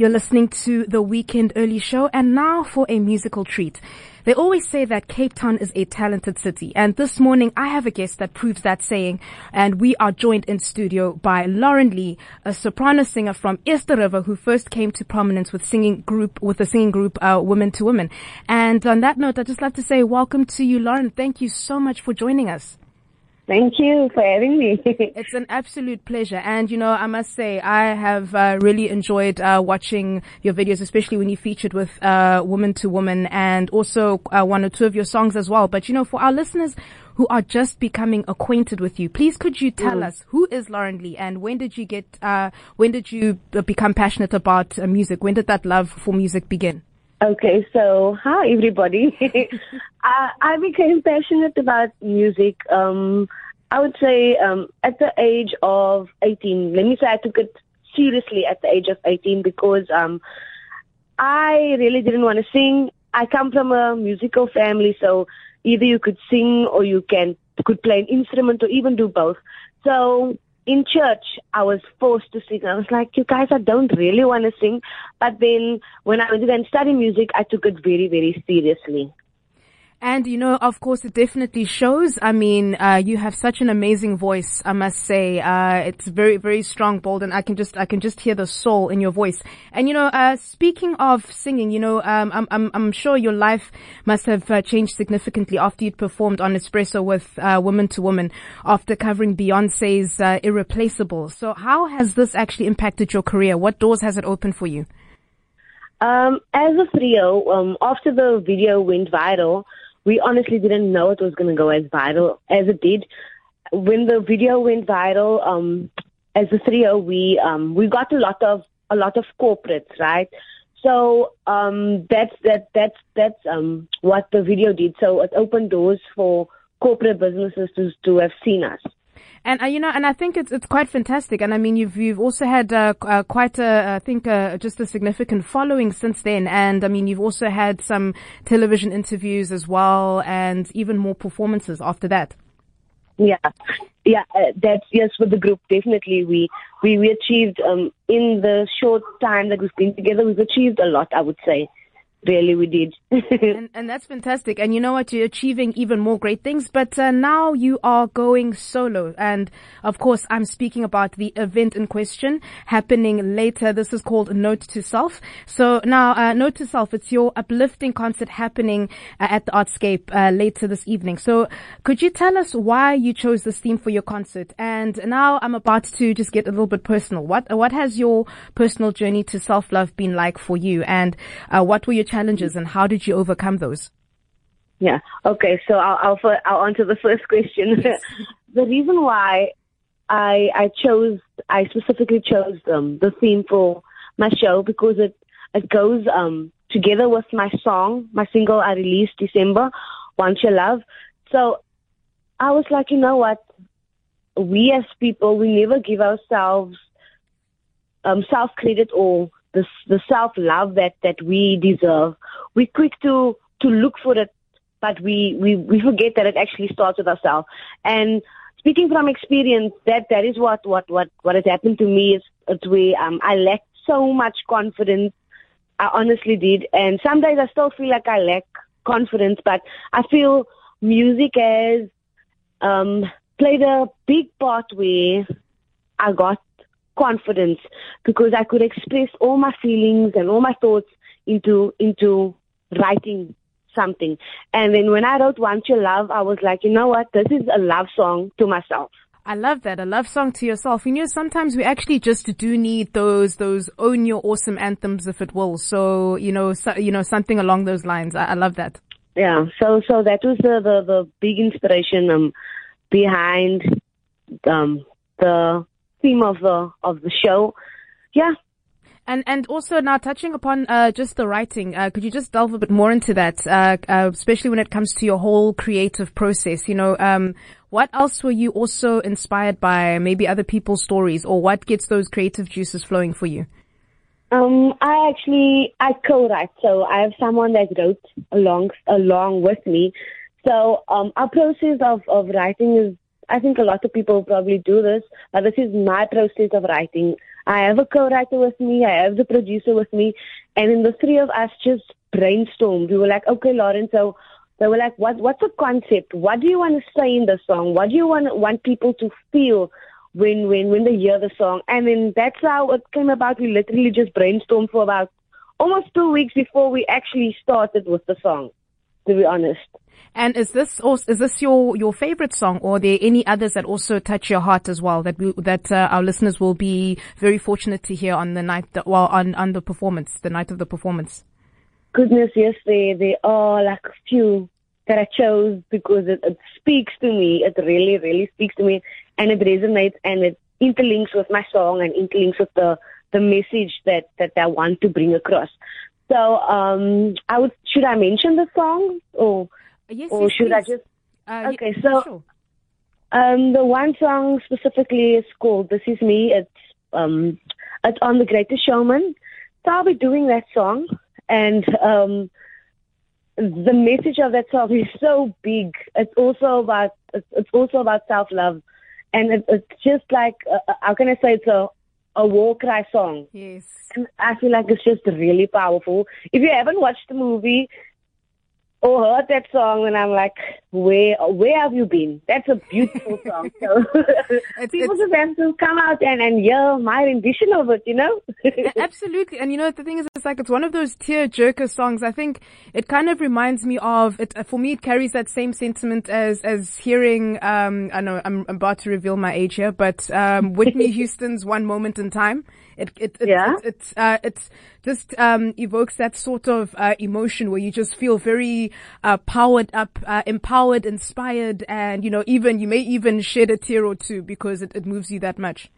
You're listening to the Weekend Early Show and now for a musical treat. They always say that Cape Town is a talented city and this morning I have a guest that proves that saying and we are joined in studio by Lauren Lee, a soprano singer from Eerste River who first came to prominence with singing group, with the singing group, uh, Women to Women. And on that note, I'd just like to say welcome to you, Lauren. Thank you so much for joining us. Thank you for having me. it's an absolute pleasure. And, you know, I must say, I have uh, really enjoyed uh, watching your videos, especially when you featured with uh, Woman to Woman and also uh, one or two of your songs as well. But, you know, for our listeners who are just becoming acquainted with you, please could you tell mm. us who is Lauren Lee and when did you get, uh, when did you become passionate about uh, music? When did that love for music begin? Okay, so hi everybody. I, I became passionate about music. Um, I would say um, at the age of 18. Let me say I took it seriously at the age of 18 because um, I really didn't want to sing. I come from a musical family, so either you could sing or you can could play an instrument or even do both. So in church, I was forced to sing. I was like, you guys, I don't really want to sing. But then when I went to study music, I took it very, very seriously. And you know, of course, it definitely shows. I mean, uh, you have such an amazing voice. I must say, uh, it's very, very strong, bold, and I can just, I can just hear the soul in your voice. And you know, uh, speaking of singing, you know, um, I'm, I'm, I'm sure your life must have uh, changed significantly after you'd performed on Expresso with uh, Woman to Woman after covering Beyonce's uh, Irreplaceable. So, how has this actually impacted your career? What doors has it opened for you? Um, as a trio, um, after the video went viral we honestly didn't know it was going to go as viral as it did. When the video went viral, um, as a trio, we um, we got a lot of a lot of corporates, right? So um, that's that that's that's um, what the video did. So it opened doors for corporate businesses to to have seen us. And uh, you know, and I think it's it's quite fantastic. And I mean, you've you've also had uh, uh, quite a, I think, uh, just a significant following since then. And I mean, you've also had some television interviews as well, and even more performances after that. Yeah, yeah, uh, that's yes With the group. Definitely, we we we achieved um, in the short time that we've been together. We've achieved a lot. I would say. Really, we did. and, and, that's fantastic. And you know what? You're achieving even more great things. But uh, now you are going solo. And of course, I'm speaking about the event in question happening later. This is called Note to Self. So now, uh, Note to Self, it's your uplifting concert happening uh, at the Artscape uh, later this evening. So could you tell us why you chose this theme for your concert? And now I'm about to just get a little bit personal. What what has your personal journey to self love been like for you? And uh, what were your challenges and how did you overcome those? Yeah. Okay. So I'll I'll, I'll answer the first question. the reason why I I chose I specifically chose um, the theme for my show because it it goes um, together with my song, my single I released December, Want Your Love. So I was like, you know what? We as people, we never give ourselves um, self credit or the the self love that that we deserve. We're quick to to look for it, but we we we forget that it actually starts with ourselves. And speaking from experience, that that is what what what what has happened to me is it's where um I lacked so much confidence. I honestly did, and some days I still feel like I lack confidence, but I feel music has um played a big part where I got confidence because I could express all my feelings and all my thoughts into into writing something. And then when I wrote Want Your Love, I was like, you know what? This is a love song to myself. I love that. A love song to yourself. You know, sometimes we actually just do need those, those own your awesome anthems, if it will. So, you know, so, you know, something along those lines. I, I, love that. Yeah. So, so that was the, the, the big inspiration, um, behind, um, the theme of the of the show. Yeah. And and also now touching upon uh, just the writing, uh, could you just delve a bit more into that, uh, uh especially when it comes to your whole creative process? You know, um, what else were you also inspired by? Maybe other people's stories, or what gets those creative juices flowing for you? Um, I actually I co-write, so I have someone that wrote along along with me. So um, our process of of writing is I think a lot of people probably do this, but this is my process of writing. I have a co-writer with me. I have the producer with me. And then the three of us just brainstormed. We were like, okay, Lauren, so they were like, what, what's the concept? What do you want to say in the song? What do you want, want people to feel when, when, when they hear the song? And then that's how it came about. We literally just brainstormed for about almost two weeks before we actually started with the song, to be honest. And is this also, is this your, your favorite song or are there any others that also touch your heart as well that we, that uh, our listeners will be very fortunate to hear on the night, that, well, on, on the performance, the night of the performance? Goodness, yes, they there are like a few that I chose because it, it speaks to me. It really, really speaks to me and it resonates and it interlinks with my song and interlinks with the, the message that, that I want to bring across. So, um, I would, should I mention the song or? Yes, or yes, should please. I just? Uh, okay, so sure. um, the one song specifically is called "This Is Me." It's um, it's on the Greatest Showman. So I'll be doing that song, and um, the message of that song is so big. It's also about it's, it's also about self love, and it, it's just like uh, how can I say it's a a war cry song. Yes. And I feel like it's just really powerful. If you haven't watched the movie or heard that song, and I'm like, where where have you been? That's a beautiful song. So people it's- just have to come out and, and hear my rendition of it, you know? Absolutely. And you know, the thing is, it's like, it's one of those tear jerker songs. I think it kind of reminds me of it. For me, it carries that same sentiment as, as hearing, um, I know I'm about to reveal my age here, but, um, Whitney Houston's One Moment in Time. It, it, it, Yeah. it, it, uh, it just, um, evokes that sort of, uh, emotion where you just feel very, uh, powered up, uh, empowered, inspired, and, you know, even, you may even shed a tear or two because it, it moves you that much.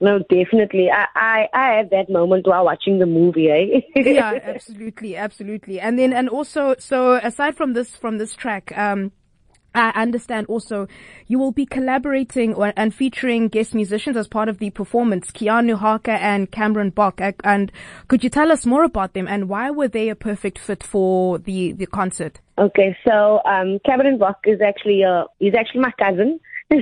no, definitely. I, I, I had that moment while watching the movie, eh? yeah, absolutely, absolutely. And then, and also, so aside from this, from this track, um, I understand also you will be collaborating or, and featuring guest musicians as part of the performance, Keanu Harker and Cameron Bach. Uh, And could you tell us more about them and why were they a perfect fit for the, the concert? Okay, so um, Cameron Bach is actually uh, he's actually my cousin.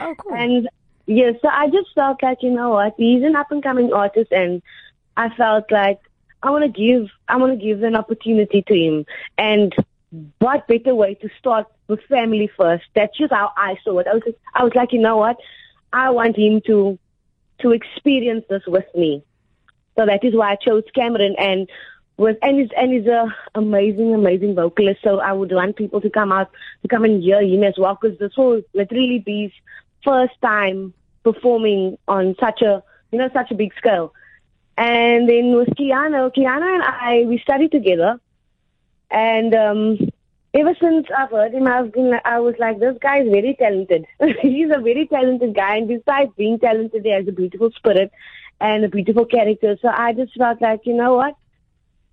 Oh, cool. And yeah, so I just felt like you know what, he's an up and coming artist, and I felt like I want to give I want to give an opportunity to him. And what better way to start with family first? That's just how I saw it. I was I was like, you know what, I want him to to experience this with me. So that is why I chose Cameron and with and he's and he's a amazing, amazing vocalist. So I would want people to come out to come and hear him as well because this will literally be his first time performing on such a you know such a big scale. And then with Keanu, Keanu and I we studied together, and um, ever since I've heard him, I've been I was like, this guy is very talented. He's a very talented guy, and besides being talented, he has a beautiful spirit and a beautiful character. So I just felt like, you know what?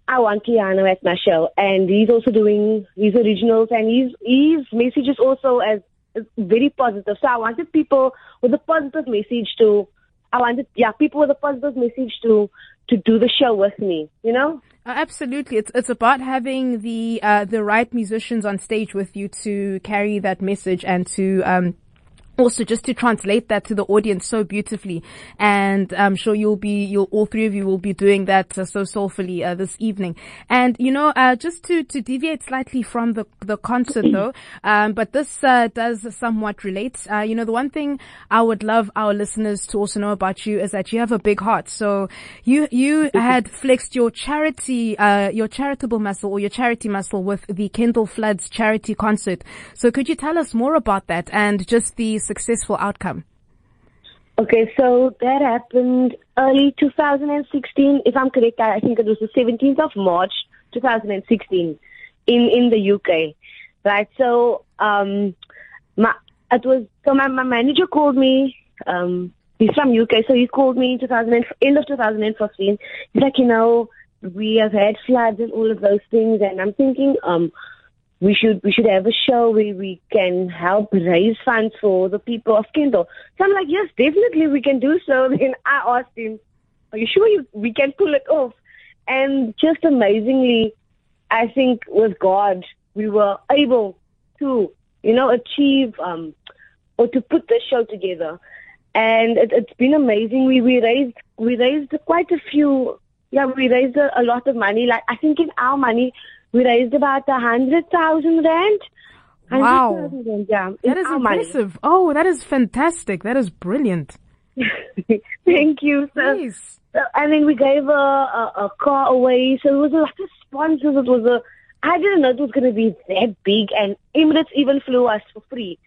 I want Keanu at my show, and he's also doing his originals, and his his message is also as very positive. So I wanted people with a positive message to, I wanted yeah people with a positive message to to do the show with me. You know. Uh, absolutely, it's it's about having the uh, the right musicians on stage with you to carry that message and to um, also just to translate that to the audience so beautifully. And I'm sure you'll be, you'll, all three of you will be doing that uh, so soulfully uh, this evening. And you know, uh, just to to deviate slightly from the the concert though, um, but this uh, does somewhat relate. Uh, you know, the one thing I would love our listeners to also know about you is that you have a big heart. So you you had flexed your charity, uh, your charitable muscle or your charity muscle with the Kendal Floods charity concert. So could you tell us more about that and just the successful outcome? Okay, so that happened early 2016. If I'm correct, I think it was the 17th of March 2016 in in the UK, right? So um, my it was so my my manager called me. Um, he's from UK, so he called me in 2000 end of 2015. He's like, you know, we have had floods and all of those things, and I'm thinking, um, we should we should have a show where we can help raise funds for the people of Kendal. So I'm like, yes, definitely we can do so. Then I asked him, are you sure you, we can pull it off? And just amazingly, I think with God, we were able to, you know, achieve um, or to put the show together. and it, has been amazing. We we raised we raised quite a few. Yeah, we raised a, a lot of money. Like I think in our money, we raised about a hundred thousand rand. Wow, yeah, that is impressive. Money. Oh, that is fantastic. That is brilliant. Thank you. So, Please. So, and then we gave a, a, a car away. So it was a lot of sponsors. It was a. I didn't know it was going to be that big, and Emirates even flew us for free.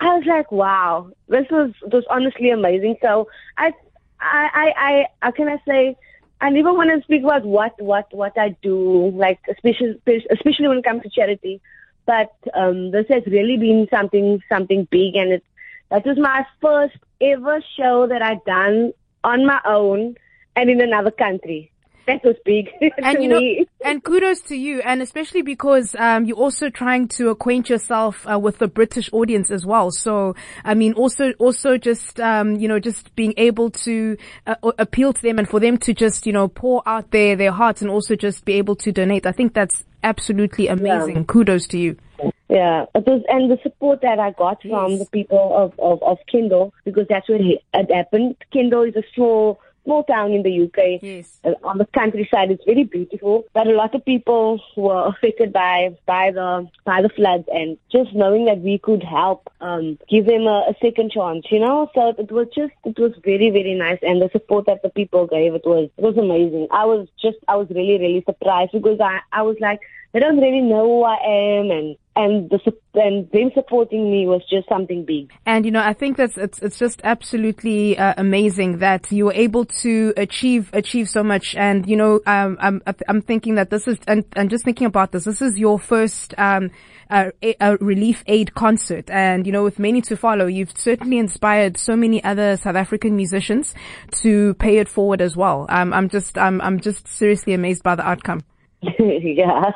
I was like, wow, this was was honestly amazing. So I, I, I, I how can I say? I never want to speak about what what what I do, like especially especially when it comes to charity. But um, this has really been something something big, and it that was my first ever show that I'd done on my own and in another country that was big and you know, and kudos to you, and especially because um, you're also trying to acquaint yourself uh, with the British audience as well. So, I mean, also also just um, you know just being able to uh, appeal to them and for them to just you know pour out their their hearts and also just be able to donate. I think that's absolutely amazing. Yeah. Kudos to you. Yeah, it was, and the support that I got from yes. the people of, of, of Kendal, because that's where it happened. Kendal is a small small town in the UK. Yes. Uh, on the countryside, it's very beautiful. But a lot of people were affected by by the by the floods, and just knowing that we could help, um, give them a, a second chance, you know. So it was just it was very very nice, and the support that the people gave it was it was amazing. I was just I was really really surprised because I I was like they don't really know who I am and and the and them supporting me was just something big. And you know, I think that's it's it's just absolutely uh, amazing that you were able to achieve achieve so much. And you know, um, I'm I'm thinking that this is and I'm just thinking about this, this is your first um, uh, a relief aid concert, and you know, with many to follow, you've certainly inspired so many other South African musicians to pay it forward as well. Um, I'm just I'm I'm just seriously amazed by the outcome. yeah,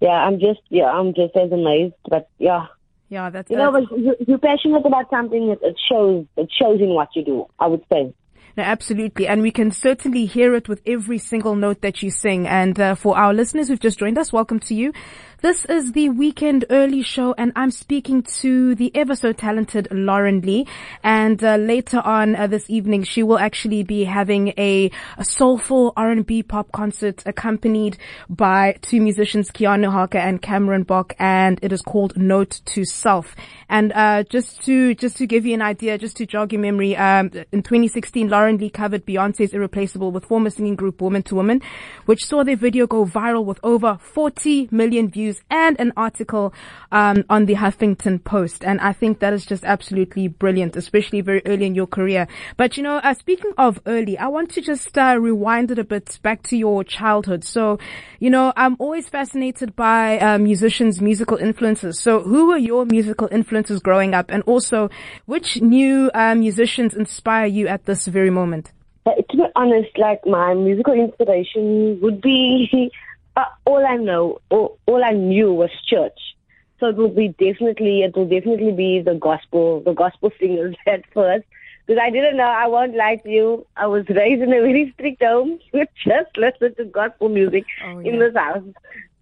yeah. I'm just yeah, I'm just as amazed. But yeah, yeah. That's you know, but you're passionate about something. It, it shows. It shows in what you do. I would say. No, absolutely. And we can certainly hear it with every single note that you sing. And uh, for our listeners who've just joined us, welcome to you. This is the weekend early show and I'm speaking to the ever so talented Lauren Lee. And uh, later on uh, this evening, she will actually be having a, a soulful R&B pop concert accompanied by two musicians, Keanu Harker and Cameron Bach. And it is called Note to Self. And, uh, just to, just to give you an idea, just to jog your memory, um, in 2016, Lauren Lee covered Beyonce's Irreplaceable with former singing group Woman to Woman, which saw their video go viral with over 40 million views and an article um, on the Huffington Post. And I think that is just absolutely brilliant, especially very early in your career. But you know, uh, speaking of early, I want to just uh, rewind it a bit back to your childhood. So, you know, I'm always fascinated by uh, musicians' musical influences. So, who were your musical influences growing up, and also which new uh, musicians inspire you at this very moment? Uh, to be honest, like my musical inspiration would be uh, all I know, all, all I knew was church. So it will be definitely, it will definitely be the gospel, the gospel singers at first. Because I didn't know, I won't lie to you. I was raised in a very strict home. We just listened to gospel music oh, yeah. in this house.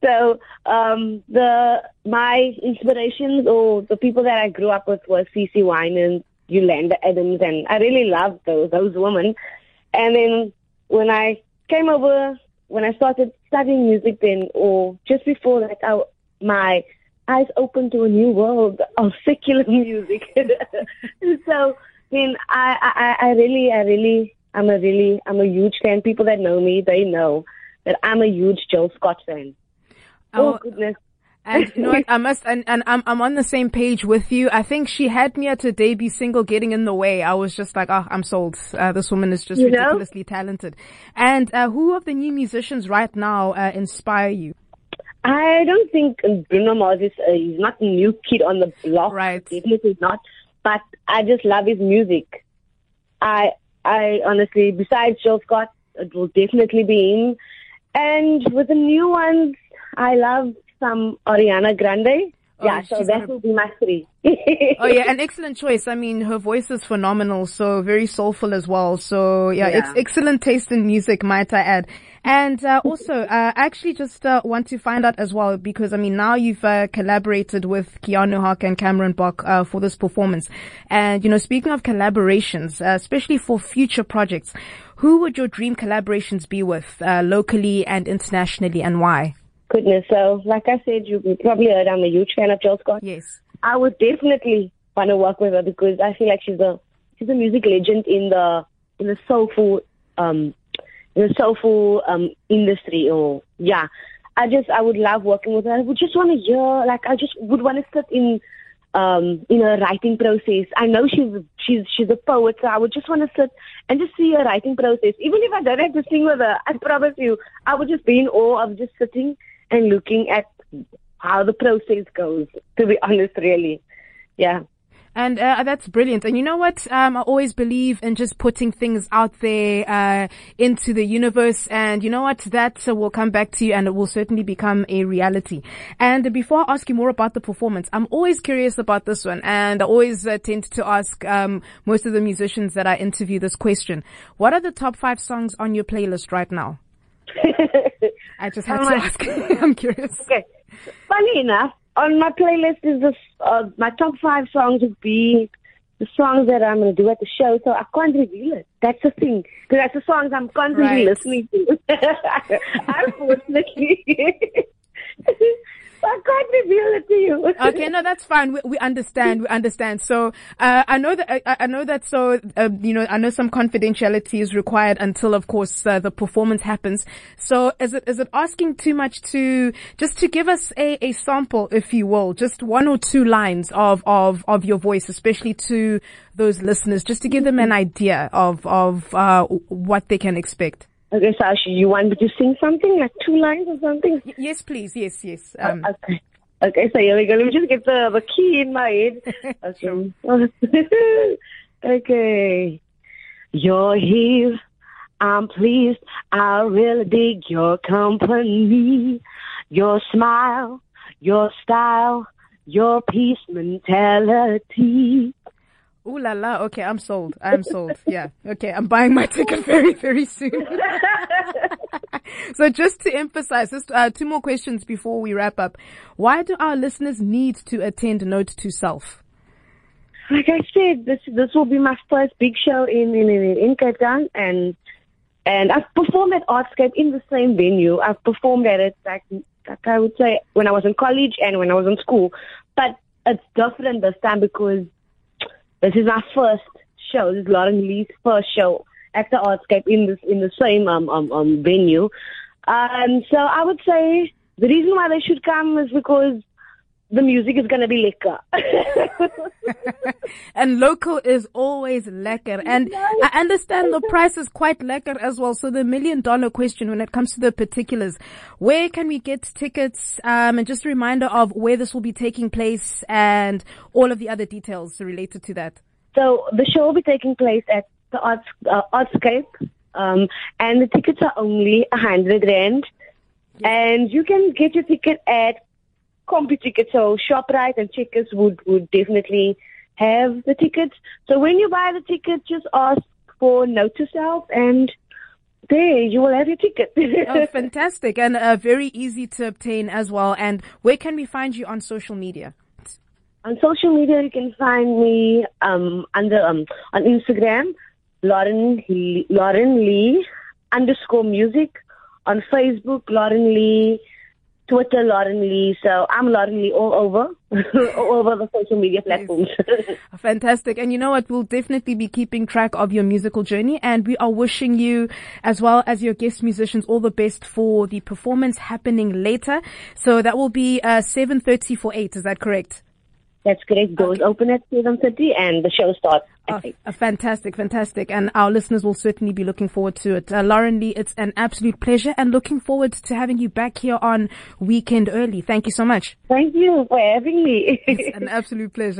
So um, the my inspirations or the people that I grew up with was CeCe Winans, Yolanda Adams, and I really loved those those women. And then when I came over when I started studying music then, or just before that, I, my eyes opened to a new world of secular music. so then I, I, I really, I really, I'm a really, I'm a huge fan. People that know me, they know that I'm a huge Jill Scott fan. Oh, oh goodness. And you know what? I must, and, and I'm, I'm on the same page with you. I think she had me at her debut single getting in the way. I was just like, oh, I'm sold. Uh, this woman is just you ridiculously know? talented. And, uh, who of the new musicians right now, uh, inspire you? I don't think Bruno Mars is, uh, he's not a new kid on the block. Right. Definitely not. But I just love his music. I, I honestly, besides Jill Scott, it will definitely be him. And with the new ones, I love some Ariana Grande. yeah, so that gonna... will be my three. oh yeah, an excellent choice. I mean, her voice is phenomenal, so very soulful as well. So yeah, yeah. it's excellent taste in music, might I add. And uh, also, uh, I actually just uh, want to find out as well because I mean now you've uh, collaborated with Keanu Hawk and Cameron Bach uh, for this performance, and you know speaking of collaborations, uh, especially for future projects, who would your dream collaborations be with locally and internationally, and why? Goodness, so like I said, you probably heard I'm a huge fan of Jill Scott. Yes, I would definitely want to work with her because I feel like she's a she's a music legend in the in the soulful um in the soulful um, industry or yeah. I just I would love working with her. I would just want to hear like I just would want to sit in um in her writing process. I know she's she's she's a poet, so I would just want to sit and just see her writing process. Even if I don't have to sing with her, I promise you, I would just be in awe of just sitting and looking at how the process goes. To be honest, really, yeah. And uh, that's brilliant. And you know what? Um, I always believe in just putting things out there uh, into the universe. And you know what? That uh, will come back to you, and it will certainly become a reality. And before I ask you more about the performance, I'm always curious about this one, and I always uh, tend to ask um, most of the musicians that I interview this question: What are the top five songs on your playlist right now? I just had to ask. I'm curious. Okay. Funny enough, on my playlist is this, uh, my top five songs would be the songs that I'm going to do at the show, so I can't reveal it. That's the thing. Because that's the songs I'm constantly right. listening to. Unfortunately. I can't reveal it to you. okay, no, that's fine. We, we understand. We understand. So, uh, I know that, I, I know that so, uh, you know, I know some confidentiality is required until, of course, uh, the performance happens. So is it, is it asking too much to, just to give us a, a sample, if you will, just one or two lines of, of, of your voice, especially to those listeners, just to give them an idea of, of, uh, what they can expect? Okay, Sasha, you want me to sing something, like two lines or something? Y- yes, please. Yes, yes. Uh, um, okay. Okay, so here we go. Let me just get the, the key in my head. Okay. okay. You're here. I'm pleased. I really dig your company. Your smile, your style, your peace mentality. Ooh la la. Okay, I'm sold. I'm sold. Yeah. Okay, I'm buying my ticket very, very soon. so just to emphasize, just uh, two more questions before we wrap up. Why do our listeners need to attend Note to Self? Like I said, this this will be my first big show in in in in Cape Town, and and I've performed at Artscape in the same venue. I've performed at it like like I would say when I was in college and when I was in school, but it's different this time because this is my first show. This is Lauren Lee's first show at the Artscape in this in the same um, um, um venue. Um, so I would say the reason why they should come is because the music is going to be lekker. and local is always lekker. And I understand the price is quite lekker as well. So the million dollar question when it comes to the particulars, where can we get tickets? Um, and just a reminder of where this will be taking place and all of the other details related to that. So the show will be taking place at the Arts, uh, Artscape. Um, and the tickets are only a hundred rand. Yes. And you can get your ticket at Computicket. So ShopRite and Checkers would, would definitely have the tickets. So when you buy the ticket, just ask for Note to Self and there you will have your ticket. oh, fantastic. And uh, very easy to obtain as well. And where can we find you on social media? On social media, you can find me um, under um, on Instagram, Lauren Lauren Lee underscore music. On Facebook, Lauren Lee Twitter, Lauren Lee. So I'm Lauren Lee all over, all over the social media platforms. Fantastic. And you know what? We'll definitely be keeping track of your musical journey and we are wishing you as well as your guest musicians all the best for the performance happening later. So that will be, uh, 7.30 for 8. Is that correct? That's correct. Doors okay. open at 7.30 and the show starts Oh, fantastic, fantastic. And our listeners will certainly be looking forward to it. Uh, Lauren Lee, it's an absolute pleasure and looking forward to having you back here on Weekend Early. Thank you so much. Thank you for having me. it's an absolute pleasure.